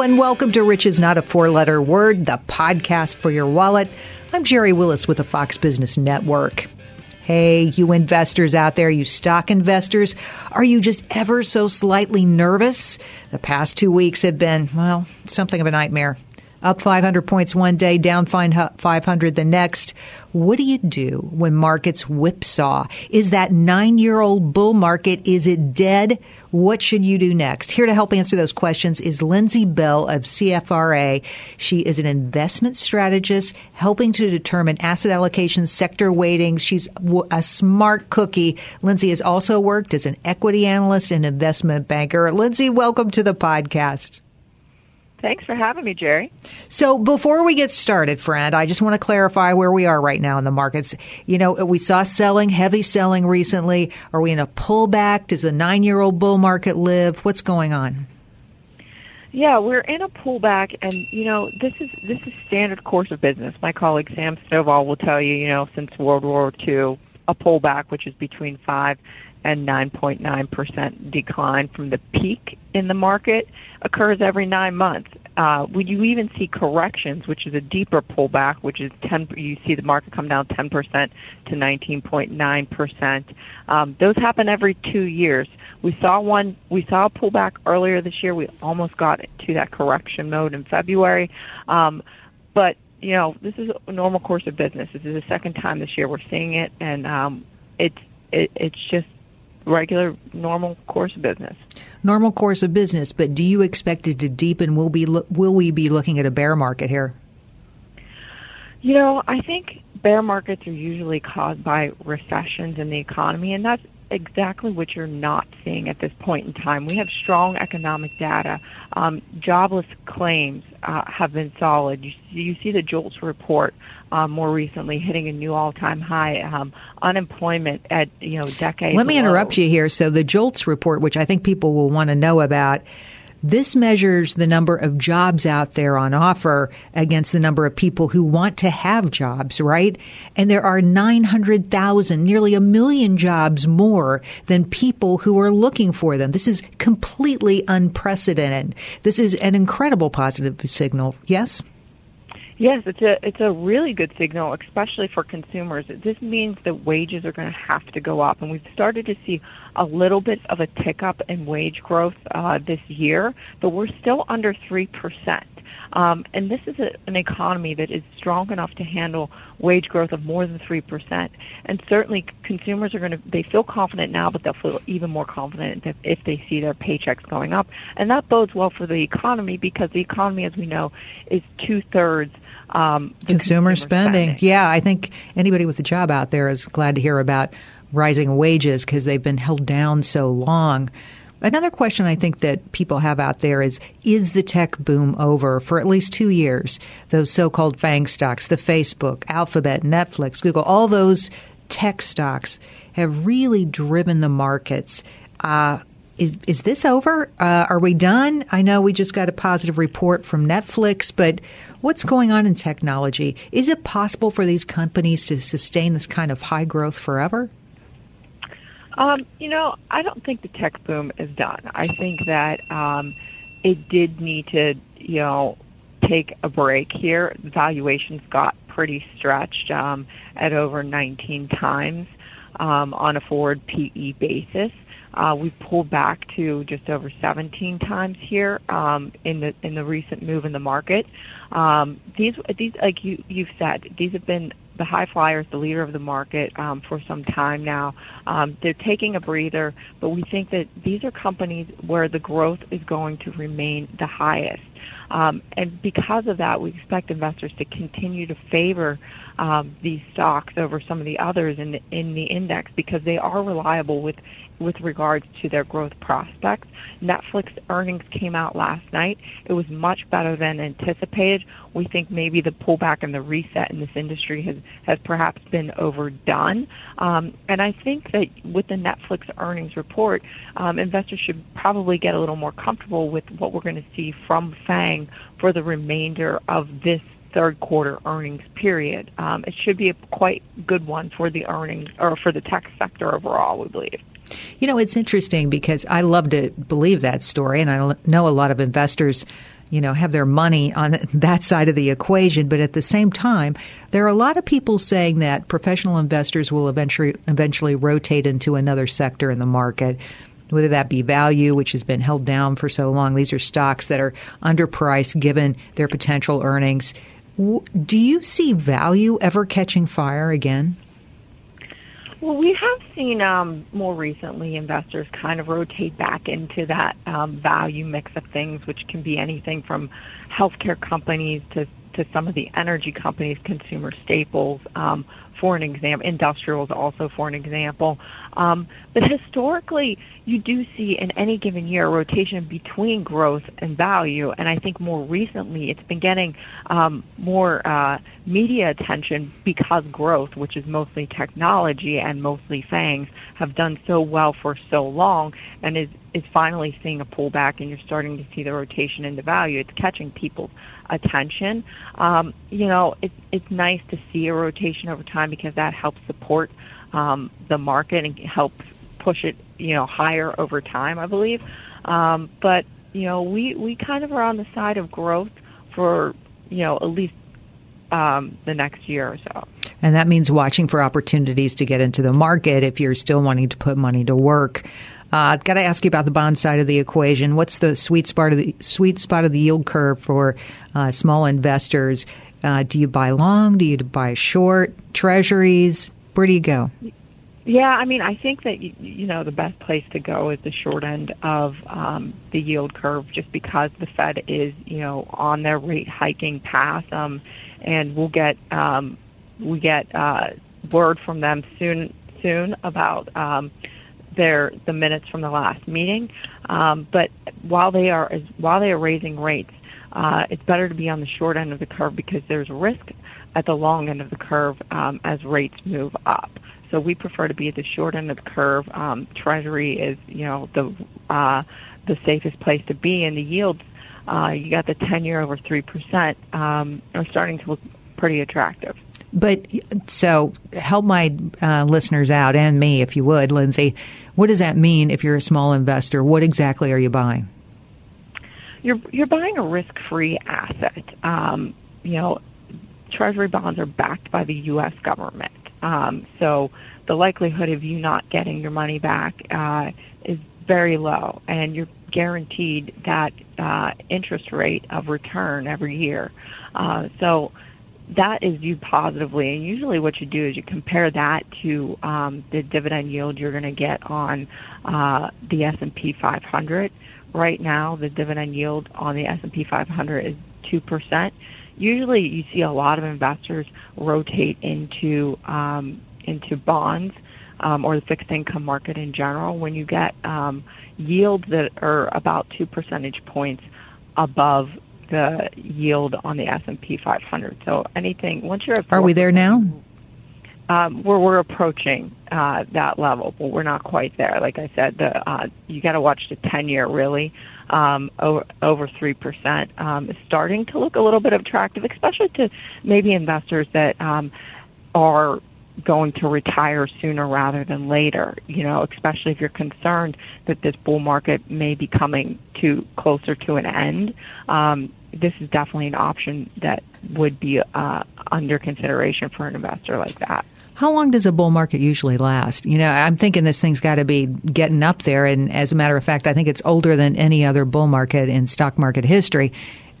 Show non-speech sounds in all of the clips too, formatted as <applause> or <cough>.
And welcome to Rich is Not a Four Letter Word, the podcast for your wallet. I'm Gerri Willis with the Fox Business Network. Hey, you investors out there, you stock investors, are you just ever so slightly nervous? The past two weeks have been, well, something of a nightmare. Up 500 points one day, down 500 the next. What do you do when markets whipsaw? Is that nine year old bull market, is it dead? What should you do next? Here to help answer those questions is Lindsey Bell of CFRA. She is an investment strategist helping to determine asset allocation, sector weighting. She's a smart cookie. Lindsey has also worked as an equity analyst and investment banker. Lindsey, welcome to the podcast. Thanks for having me, Gerri. So before we get started, friend, I just want to clarify where we are right now in the markets. You know, we saw selling, heavy selling recently. Are we in a pullback? Does the nine year old bull market live? What's going on? Yeah, we're in a pullback, and you know this is this is standard course of business. My colleague Sam Stovall will tell you, you know, since World War II, a pullback, which is between five and 9.9% decline from the peak in the market occurs every nine months. Uh, when you even see corrections, which is a deeper pullback, which is 10, you see the market come down 10% to 19.9%. Um, those happen every two years. We saw one, we saw a pullback earlier this year. We almost got to that correction mode in February. Um, but, you know, this is a normal course of business. This is the second time this year we're seeing it, and um, it's, it, it's just regular, normal course of business. Normal course of business, but do you expect it to deepen? Will be will we be looking at a bear market here? You know, I think bear markets are usually caused by recessions in the economy, and that's exactly what you're not seeing at this point in time. We have strong economic data. Um, jobless claims uh, have been solid. You, you see the JOLTS report um, more recently hitting a new all-time high. Um, unemployment at you know decades. Let me low. interrupt you here. So the JOLTS report, which I think people will want to know about. This measures the number of jobs out there on offer against the number of people who want to have jobs, right? And there are 900,000, nearly a million jobs more than people who are looking for them. This is completely unprecedented. This is an incredible positive signal. Yes? Yes, it's a it's a really good signal, especially for consumers. This means that wages are going to have to go up, and we've started to see a little bit of a tick up in wage growth uh, this year, but we're still under three percent. Um, and this is a, an economy that is strong enough to handle wage growth of more than three percent. And certainly, consumers are going to they feel confident now, but they'll feel even more confident if, if they see their paychecks going up. And that bodes well for the economy because the economy, as we know, is two thirds um, consumer, consumer spending. spending. Yeah, I think anybody with a job out there is glad to hear about rising wages because they've been held down so long. Another question I think that people have out there is Is the tech boom over for at least two years? Those so called FANG stocks, the Facebook, Alphabet, Netflix, Google, all those tech stocks have really driven the markets. Uh, is, is this over? Uh, are we done? I know we just got a positive report from Netflix, but What's going on in technology? Is it possible for these companies to sustain this kind of high growth forever? Um, you know, I don't think the tech boom is done. I think that um, it did need to, you know, take a break here. Valuations got pretty stretched um, at over 19 times um, on a forward PE basis. Uh, we pulled back to just over 17 times here um, in the in the recent move in the market. Um, these these like you you've said, these have been the high flyers, the leader of the market um, for some time now. Um, they're taking a breather, but we think that these are companies where the growth is going to remain the highest. Um, and because of that, we expect investors to continue to favor um, these stocks over some of the others in the, in the index because they are reliable with with regards to their growth prospects. Netflix earnings came out last night. It was much better than anticipated. We think maybe the pullback and the reset in this industry has, has perhaps been overdone. Um, and I think that with the Netflix earnings report, um, investors should probably get a little more comfortable with what we're going to see from FANG for the remainder of this third quarter earnings period. Um, it should be a quite good one for the earnings or for the tech sector overall, we believe. You know, it's interesting because I love to believe that story, and I know a lot of investors, you know, have their money on <laughs> that side of the equation. But at the same time, there are a lot of people saying that professional investors will eventually eventually rotate into another sector in the market. Whether that be value, which has been held down for so long, these are stocks that are underpriced given their potential earnings. Do you see value ever catching fire again? Well, we have seen um, more recently investors kind of rotate back into that um, value mix of things, which can be anything from healthcare companies to to some of the energy companies, consumer staples, um, for an example, industrials also for an example. Um, but historically, you do see in any given year a rotation between growth and value, and I think more recently it's been getting um, more uh, media attention because growth, which is mostly technology and mostly FANGs, have done so well for so long, and is is finally seeing a pullback, and you're starting to see the rotation into value. It's catching people's attention. Um, you know, it's it's nice to see a rotation over time because that helps support um, the market and help push it, you know, higher over time. I believe, um, but you know, we we kind of are on the side of growth for you know at least um, the next year or so. And that means watching for opportunities to get into the market if you're still wanting to put money to work. Uh, I've Got to ask you about the bond side of the equation. What's the sweet spot of the sweet spot of the yield curve for uh, small investors? Uh, do you buy long? Do you buy short? Treasuries? Where do you go? Yeah, I mean, I think that you know the best place to go is the short end of um, the yield curve, just because the Fed is you know on their rate hiking path, um, and we'll get um, we get uh, word from them soon soon about um, their the minutes from the last meeting. Um, but while they are while they are raising rates, uh, it's better to be on the short end of the curve because there's a risk at the long end of the curve um, as rates move up. So we prefer to be at the short end of the curve. Um, Treasury is, you know, the uh, the safest place to be, and the yields. Uh, you got the ten year over three percent um, are starting to look pretty attractive. But so help my uh, listeners out and me, if you would, Lindsey. What does that mean if you're a small investor? What exactly are you buying? You're you're buying a risk free asset. Um, you know, Treasury bonds are backed by the U.S. government, um, so the likelihood of you not getting your money back uh, is very low, and you're guaranteed that uh, interest rate of return every year. Uh, so that is viewed positively. And usually, what you do is you compare that to um, the dividend yield you're going to get on uh, the S&P 500. Right now, the dividend yield on the S&P 500 is two percent. Usually, you see a lot of investors rotate into um, into bonds um, or the fixed income market in general when you get um, yields that are about two percentage points above the yield on the S&P 500. So anything once you're at are we there now? Um, we're we're approaching uh, that level, but we're not quite there. Like I said, the uh, you got to watch the 10 year really um, over over three percent um, is starting to look a little bit attractive, especially to maybe investors that um, are going to retire sooner rather than later, you know, especially if you're concerned that this bull market may be coming to closer to an end. Um, this is definitely an option that would be uh, under consideration for an investor like that. How long does a bull market usually last? You know, I'm thinking this thing's got to be getting up there. And as a matter of fact, I think it's older than any other bull market in stock market history.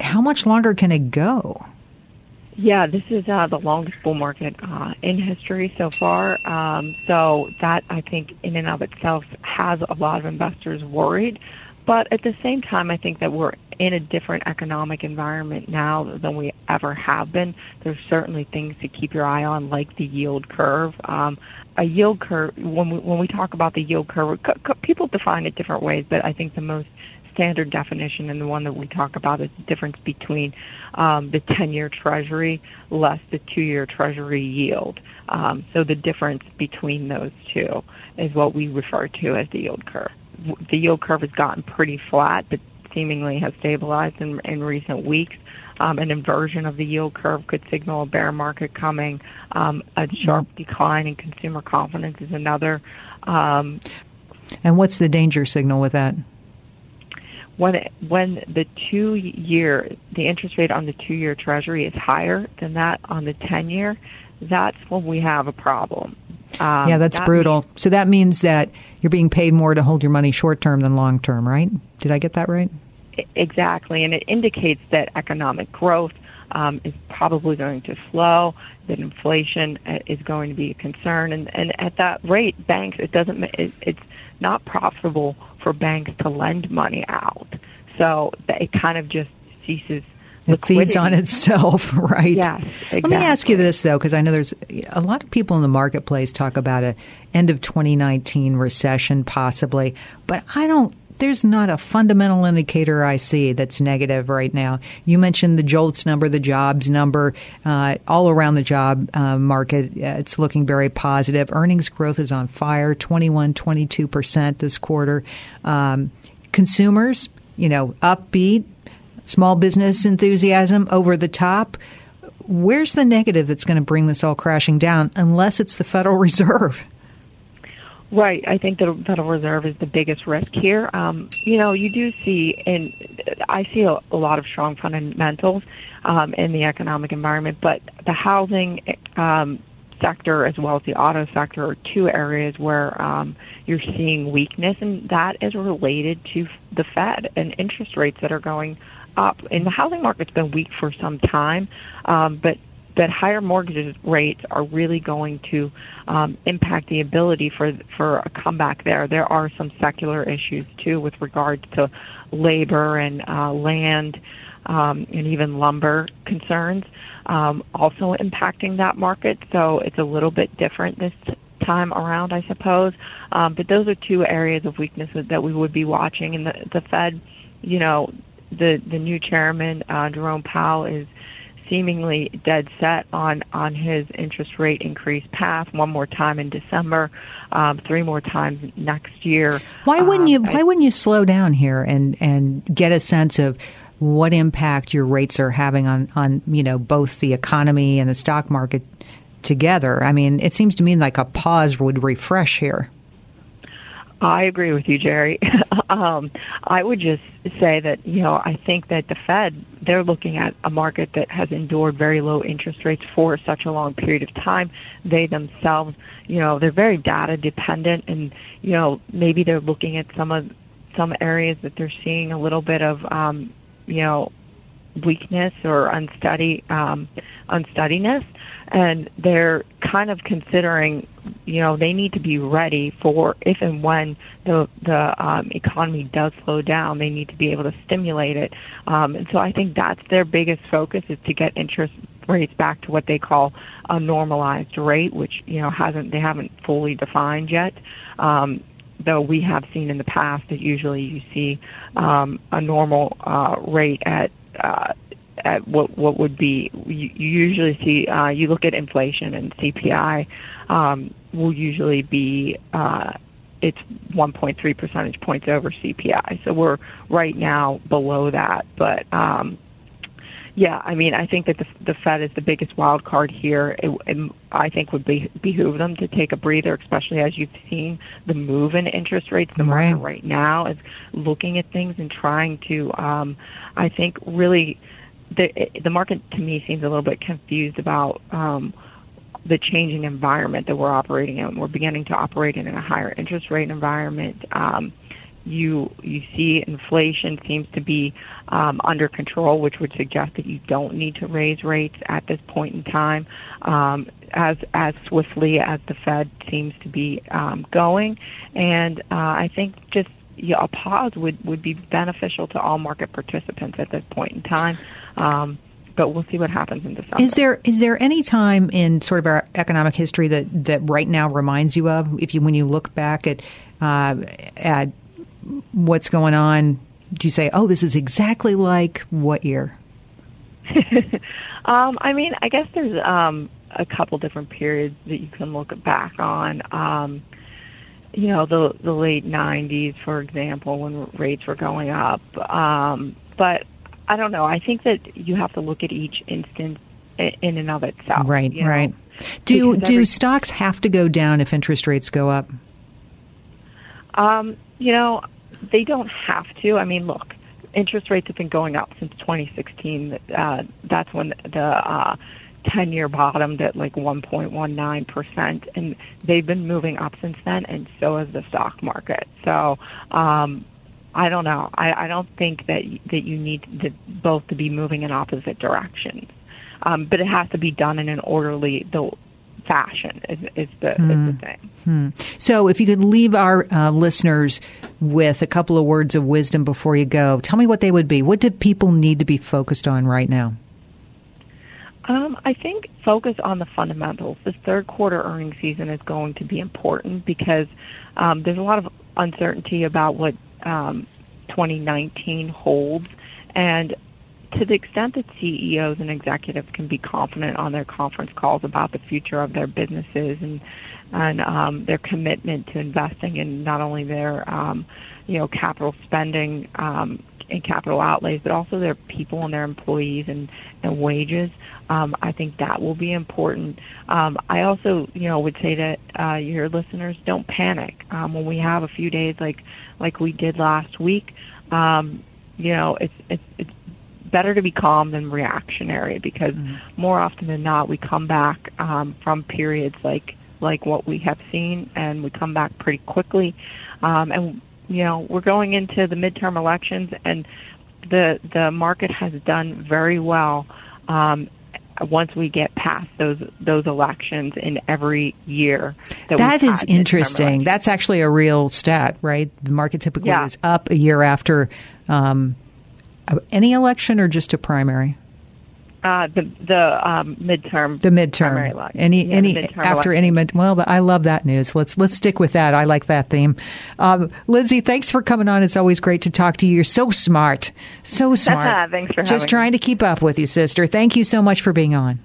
How much longer can it go? Yeah, this is uh, the longest bull market uh, in history so far. Um, so that I think in and of itself has a lot of investors worried. But at the same time, I think that we're in a different economic environment now than we ever have been. There's certainly things to keep your eye on, like the yield curve. Um, a yield curve, when we, when we talk about the yield curve, c- c- people define it different ways, but I think the most standard definition and the one that we talk about is the difference between um, the 10-year Treasury less the two-year Treasury yield. Um, so the difference between those two is what we refer to as the yield curve. The yield curve has gotten pretty flat, but seemingly has stabilized in, in recent weeks. Um, an inversion of the yield curve could signal a bear market coming. Um, a sharp decline in consumer confidence is another. Um, and what's the danger signal with that? when it, when the two year the interest rate on the two year treasury is higher than that on the 10 year that's when we have a problem um, yeah that's that brutal means, so that means that you're being paid more to hold your money short term than long term right did i get that right exactly and it indicates that economic growth um, is probably going to slow that inflation uh, is going to be a concern and, and at that rate banks it doesn't it, it's not profitable for banks to lend money out. So it kind of just ceases. It feeds on itself, <laughs> right? Yes. Exactly. Let me ask you this though, because I know there's a lot of people in the marketplace talk about a end of 2019 recession possibly, but I don't there's not a fundamental indicator I see that's negative right now. You mentioned the JOLTS number, the jobs number, uh, all around the job uh, market. Uh, it's looking very positive. Earnings growth is on fire, 21, 22% this quarter. Um, consumers, you know, upbeat, small business enthusiasm over the top. Where's the negative that's going to bring this all crashing down unless it's the Federal <laughs> Reserve? Right. I think the Federal Reserve is the biggest risk here. Um, you know, you do see, and I see a, a lot of strong fundamentals um, in the economic environment, but the housing um, sector as well as the auto sector are two areas where um, you're seeing weakness, and that is related to the Fed and interest rates that are going up. And the housing market's been weak for some time, um, but that higher mortgage rates are really going to um, impact the ability for for a comeback there. There are some secular issues too with regards to labor and uh, land um, and even lumber concerns um, also impacting that market. So it's a little bit different this time around, I suppose. Um, but those are two areas of weakness that we would be watching. And the, the Fed, you know, the the new chairman uh, Jerome Powell is seemingly dead set on on his interest rate increase path. One more time in December, um, three more times next year. Why wouldn't um, you? Why I, wouldn't you slow down here and and get a sense of what impact your rates are having on on you know both the economy and the stock market together? I mean, it seems to me like a pause would refresh here. I agree with you, Gerri. <laughs> um, I would just say that, you know, I think that the Fed, they're looking at a market that has endured very low interest rates for such a long period of time. They themselves, you know, they're very data dependent and, you know, maybe they're looking at some of, some areas that they're seeing a little bit of, um, you know, weakness or unsteady, um, unsteadiness and they're kind of considering, you know, they need to be ready for if and when the the um, economy does slow down, they need to be able to stimulate it. Um, and so I think that's their biggest focus is to get interest rates back to what they call a normalized rate, which you know hasn't they haven't fully defined yet. Um, though we have seen in the past that usually you see um, a normal uh, rate at uh, at what what would be you, usually see uh, you look at inflation and CPI um, will usually be uh, it's 1.3 percentage points over CPI. So we're right now below that, but um, yeah, I mean, I think that the, the Fed is the biggest wild card here. It, it, I think would be behoove them to take a breather, especially as you've seen the move in interest rates. The market right now is looking at things and trying to, um, I think, really the the market to me seems a little bit confused about um, the changing environment that we're operating in. We're beginning to operate in a higher interest rate environment. Um, you you see inflation seems to be um, under control, which would suggest that you don't need to raise rates at this point in time um, as as swiftly as the Fed seems to be um, going. And uh, I think just a pause would would be beneficial to all market participants at this point in time. Um, but we'll see what happens in December. Is there is there any time in sort of our economic history that that right now reminds you of if you when you look back at uh, at what's going on? Do you say, "Oh, this is exactly like what year"? <laughs> um, I mean, I guess there's um, a couple different periods that you can look back on. Um, you know, the the late '90s, for example, when rates were going up. Um, but I don't know. I think that you have to look at each instance in and of itself. Right, you know? right. Do Because do every- stocks have to go down if interest rates go up? Um, you know, they don't have to. I mean, look, interest rates have been going up since 2016. Uh, that's when the uh, 10-year bottomed at like 1.19 percent, and they've been moving up since then, and so has the stock market. So. Um, I don't know. I, I don't think that that you need both to be moving in opposite directions, um, but it has to be done in an orderly the fashion. Is, is the is the thing. So, if you could leave our uh, listeners with a couple of words of wisdom before you go, tell me what they would be. What do people need to be focused on right now? Um, I think focus on the fundamentals. This third quarter earnings season is going to be important because um, there's a lot of uncertainty about what um, 2019 holds, and to the extent that CEOs and executives can be confident on their conference calls about the future of their businesses and and um, their commitment to investing in not only their um, you know capital spending um, and capital outlays, but also their people and their employees and, and wages. Um, I think that will be important. Um, I also, you know, would say to uh, your listeners, don't panic um, when we have a few days like like we did last week. Um, you know, it's it's it's better to be calm than reactionary because more often than not we come back um, from periods like like what we have seen and we come back pretty quickly um, and you know we're going into the midterm elections and the the market has done very well um, once we get past those those elections in every year that That is interesting. That's actually a real stat, right? The market typically Yeah. is up a year after um, any election or just a primary. uh, the the um, midterm The midterm. Any Yeah, the any midterm after election. any mid. Well, I love that news. Let's let's stick with that. I like that theme. Um, Lindsey, thanks for coming on. It's always great to talk to you. You're so smart, so <laughs> smart. Thanks for Just having trying to keep up with you, sister. Thank you so much for being on.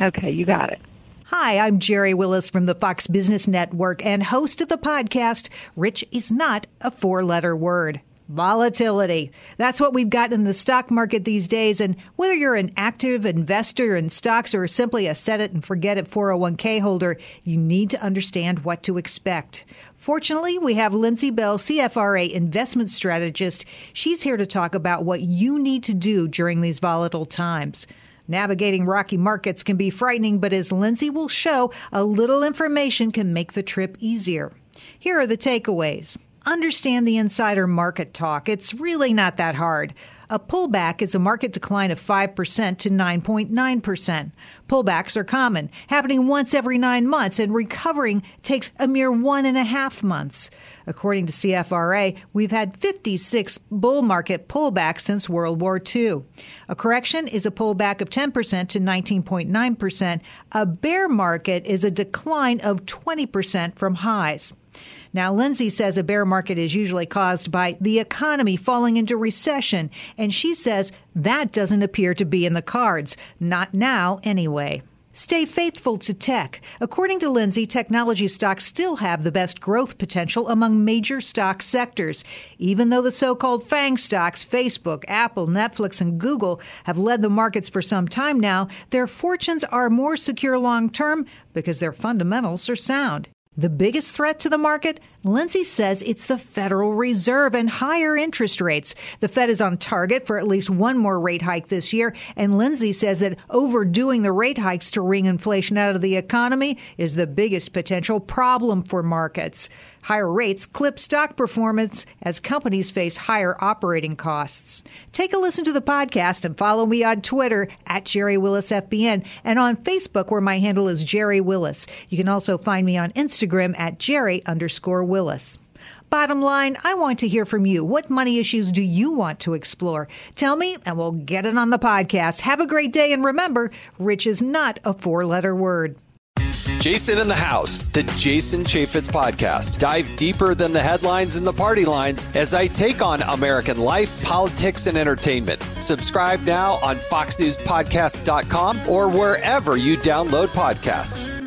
Okay, you got it. Hi, I'm Gerri Willis from the Fox Business Network and host of the podcast, Rich is Not a Four Letter Word. Volatility. That's what we've got in the stock market these days. And whether you're an active investor in stocks or simply a set it and forget it 401k holder, you need to understand what to expect. Fortunately, we have Lindsey Bell, CFRA investment strategist. She's here to talk about what you need to do during these volatile times. Navigating rocky markets can be frightening, but as Lindsey will show, a little information can make the trip easier. Here are the takeaways. Understand the insider market talk. It's really not that hard. A pullback is a market decline of 5% to 9.9%. Pullbacks are common, happening once every nine months, and recovering takes a mere one and a half months. According to CFRA, we've had 56 bull market pullbacks since World War II. A correction is a pullback of 10% to 19.9%. A bear market is a decline of 20% from highs. Now, Lindsey says a bear market is usually caused by the economy falling into recession, and she says that doesn't appear to be in the cards. Not now, anyway. Stay faithful to tech. According to Lindsey, technology stocks still have the best growth potential among major stock sectors. Even though the so called FANG stocks, Facebook, Apple, Netflix, and Google, have led the markets for some time now, their fortunes are more secure long term because their fundamentals are sound. The biggest threat to the market? Lindsey says it's the Federal Reserve and higher interest rates. The Fed is on target for at least one more rate hike this year, and Lindsey says that overdoing the rate hikes to wring inflation out of the economy is the biggest potential problem for markets. Higher rates clip stock performance as companies face higher operating costs. Take a listen to the podcast and follow me on Twitter at Gerri Willis FBN and on Facebook where my handle is Gerri Willis. You can also find me on Instagram at Gerri underscore Willis. Bottom line, I want to hear from you. What money issues do you want to explore? Tell me, and we'll get it on the podcast. Have a great day, and remember, rich is not a four letter word. Jason in the House, the Jason Chaffetz podcast. Dive deeper than the headlines and the party lines as I take on American life, politics, and entertainment. Subscribe now on FoxNewsPodcast.com or wherever you download podcasts.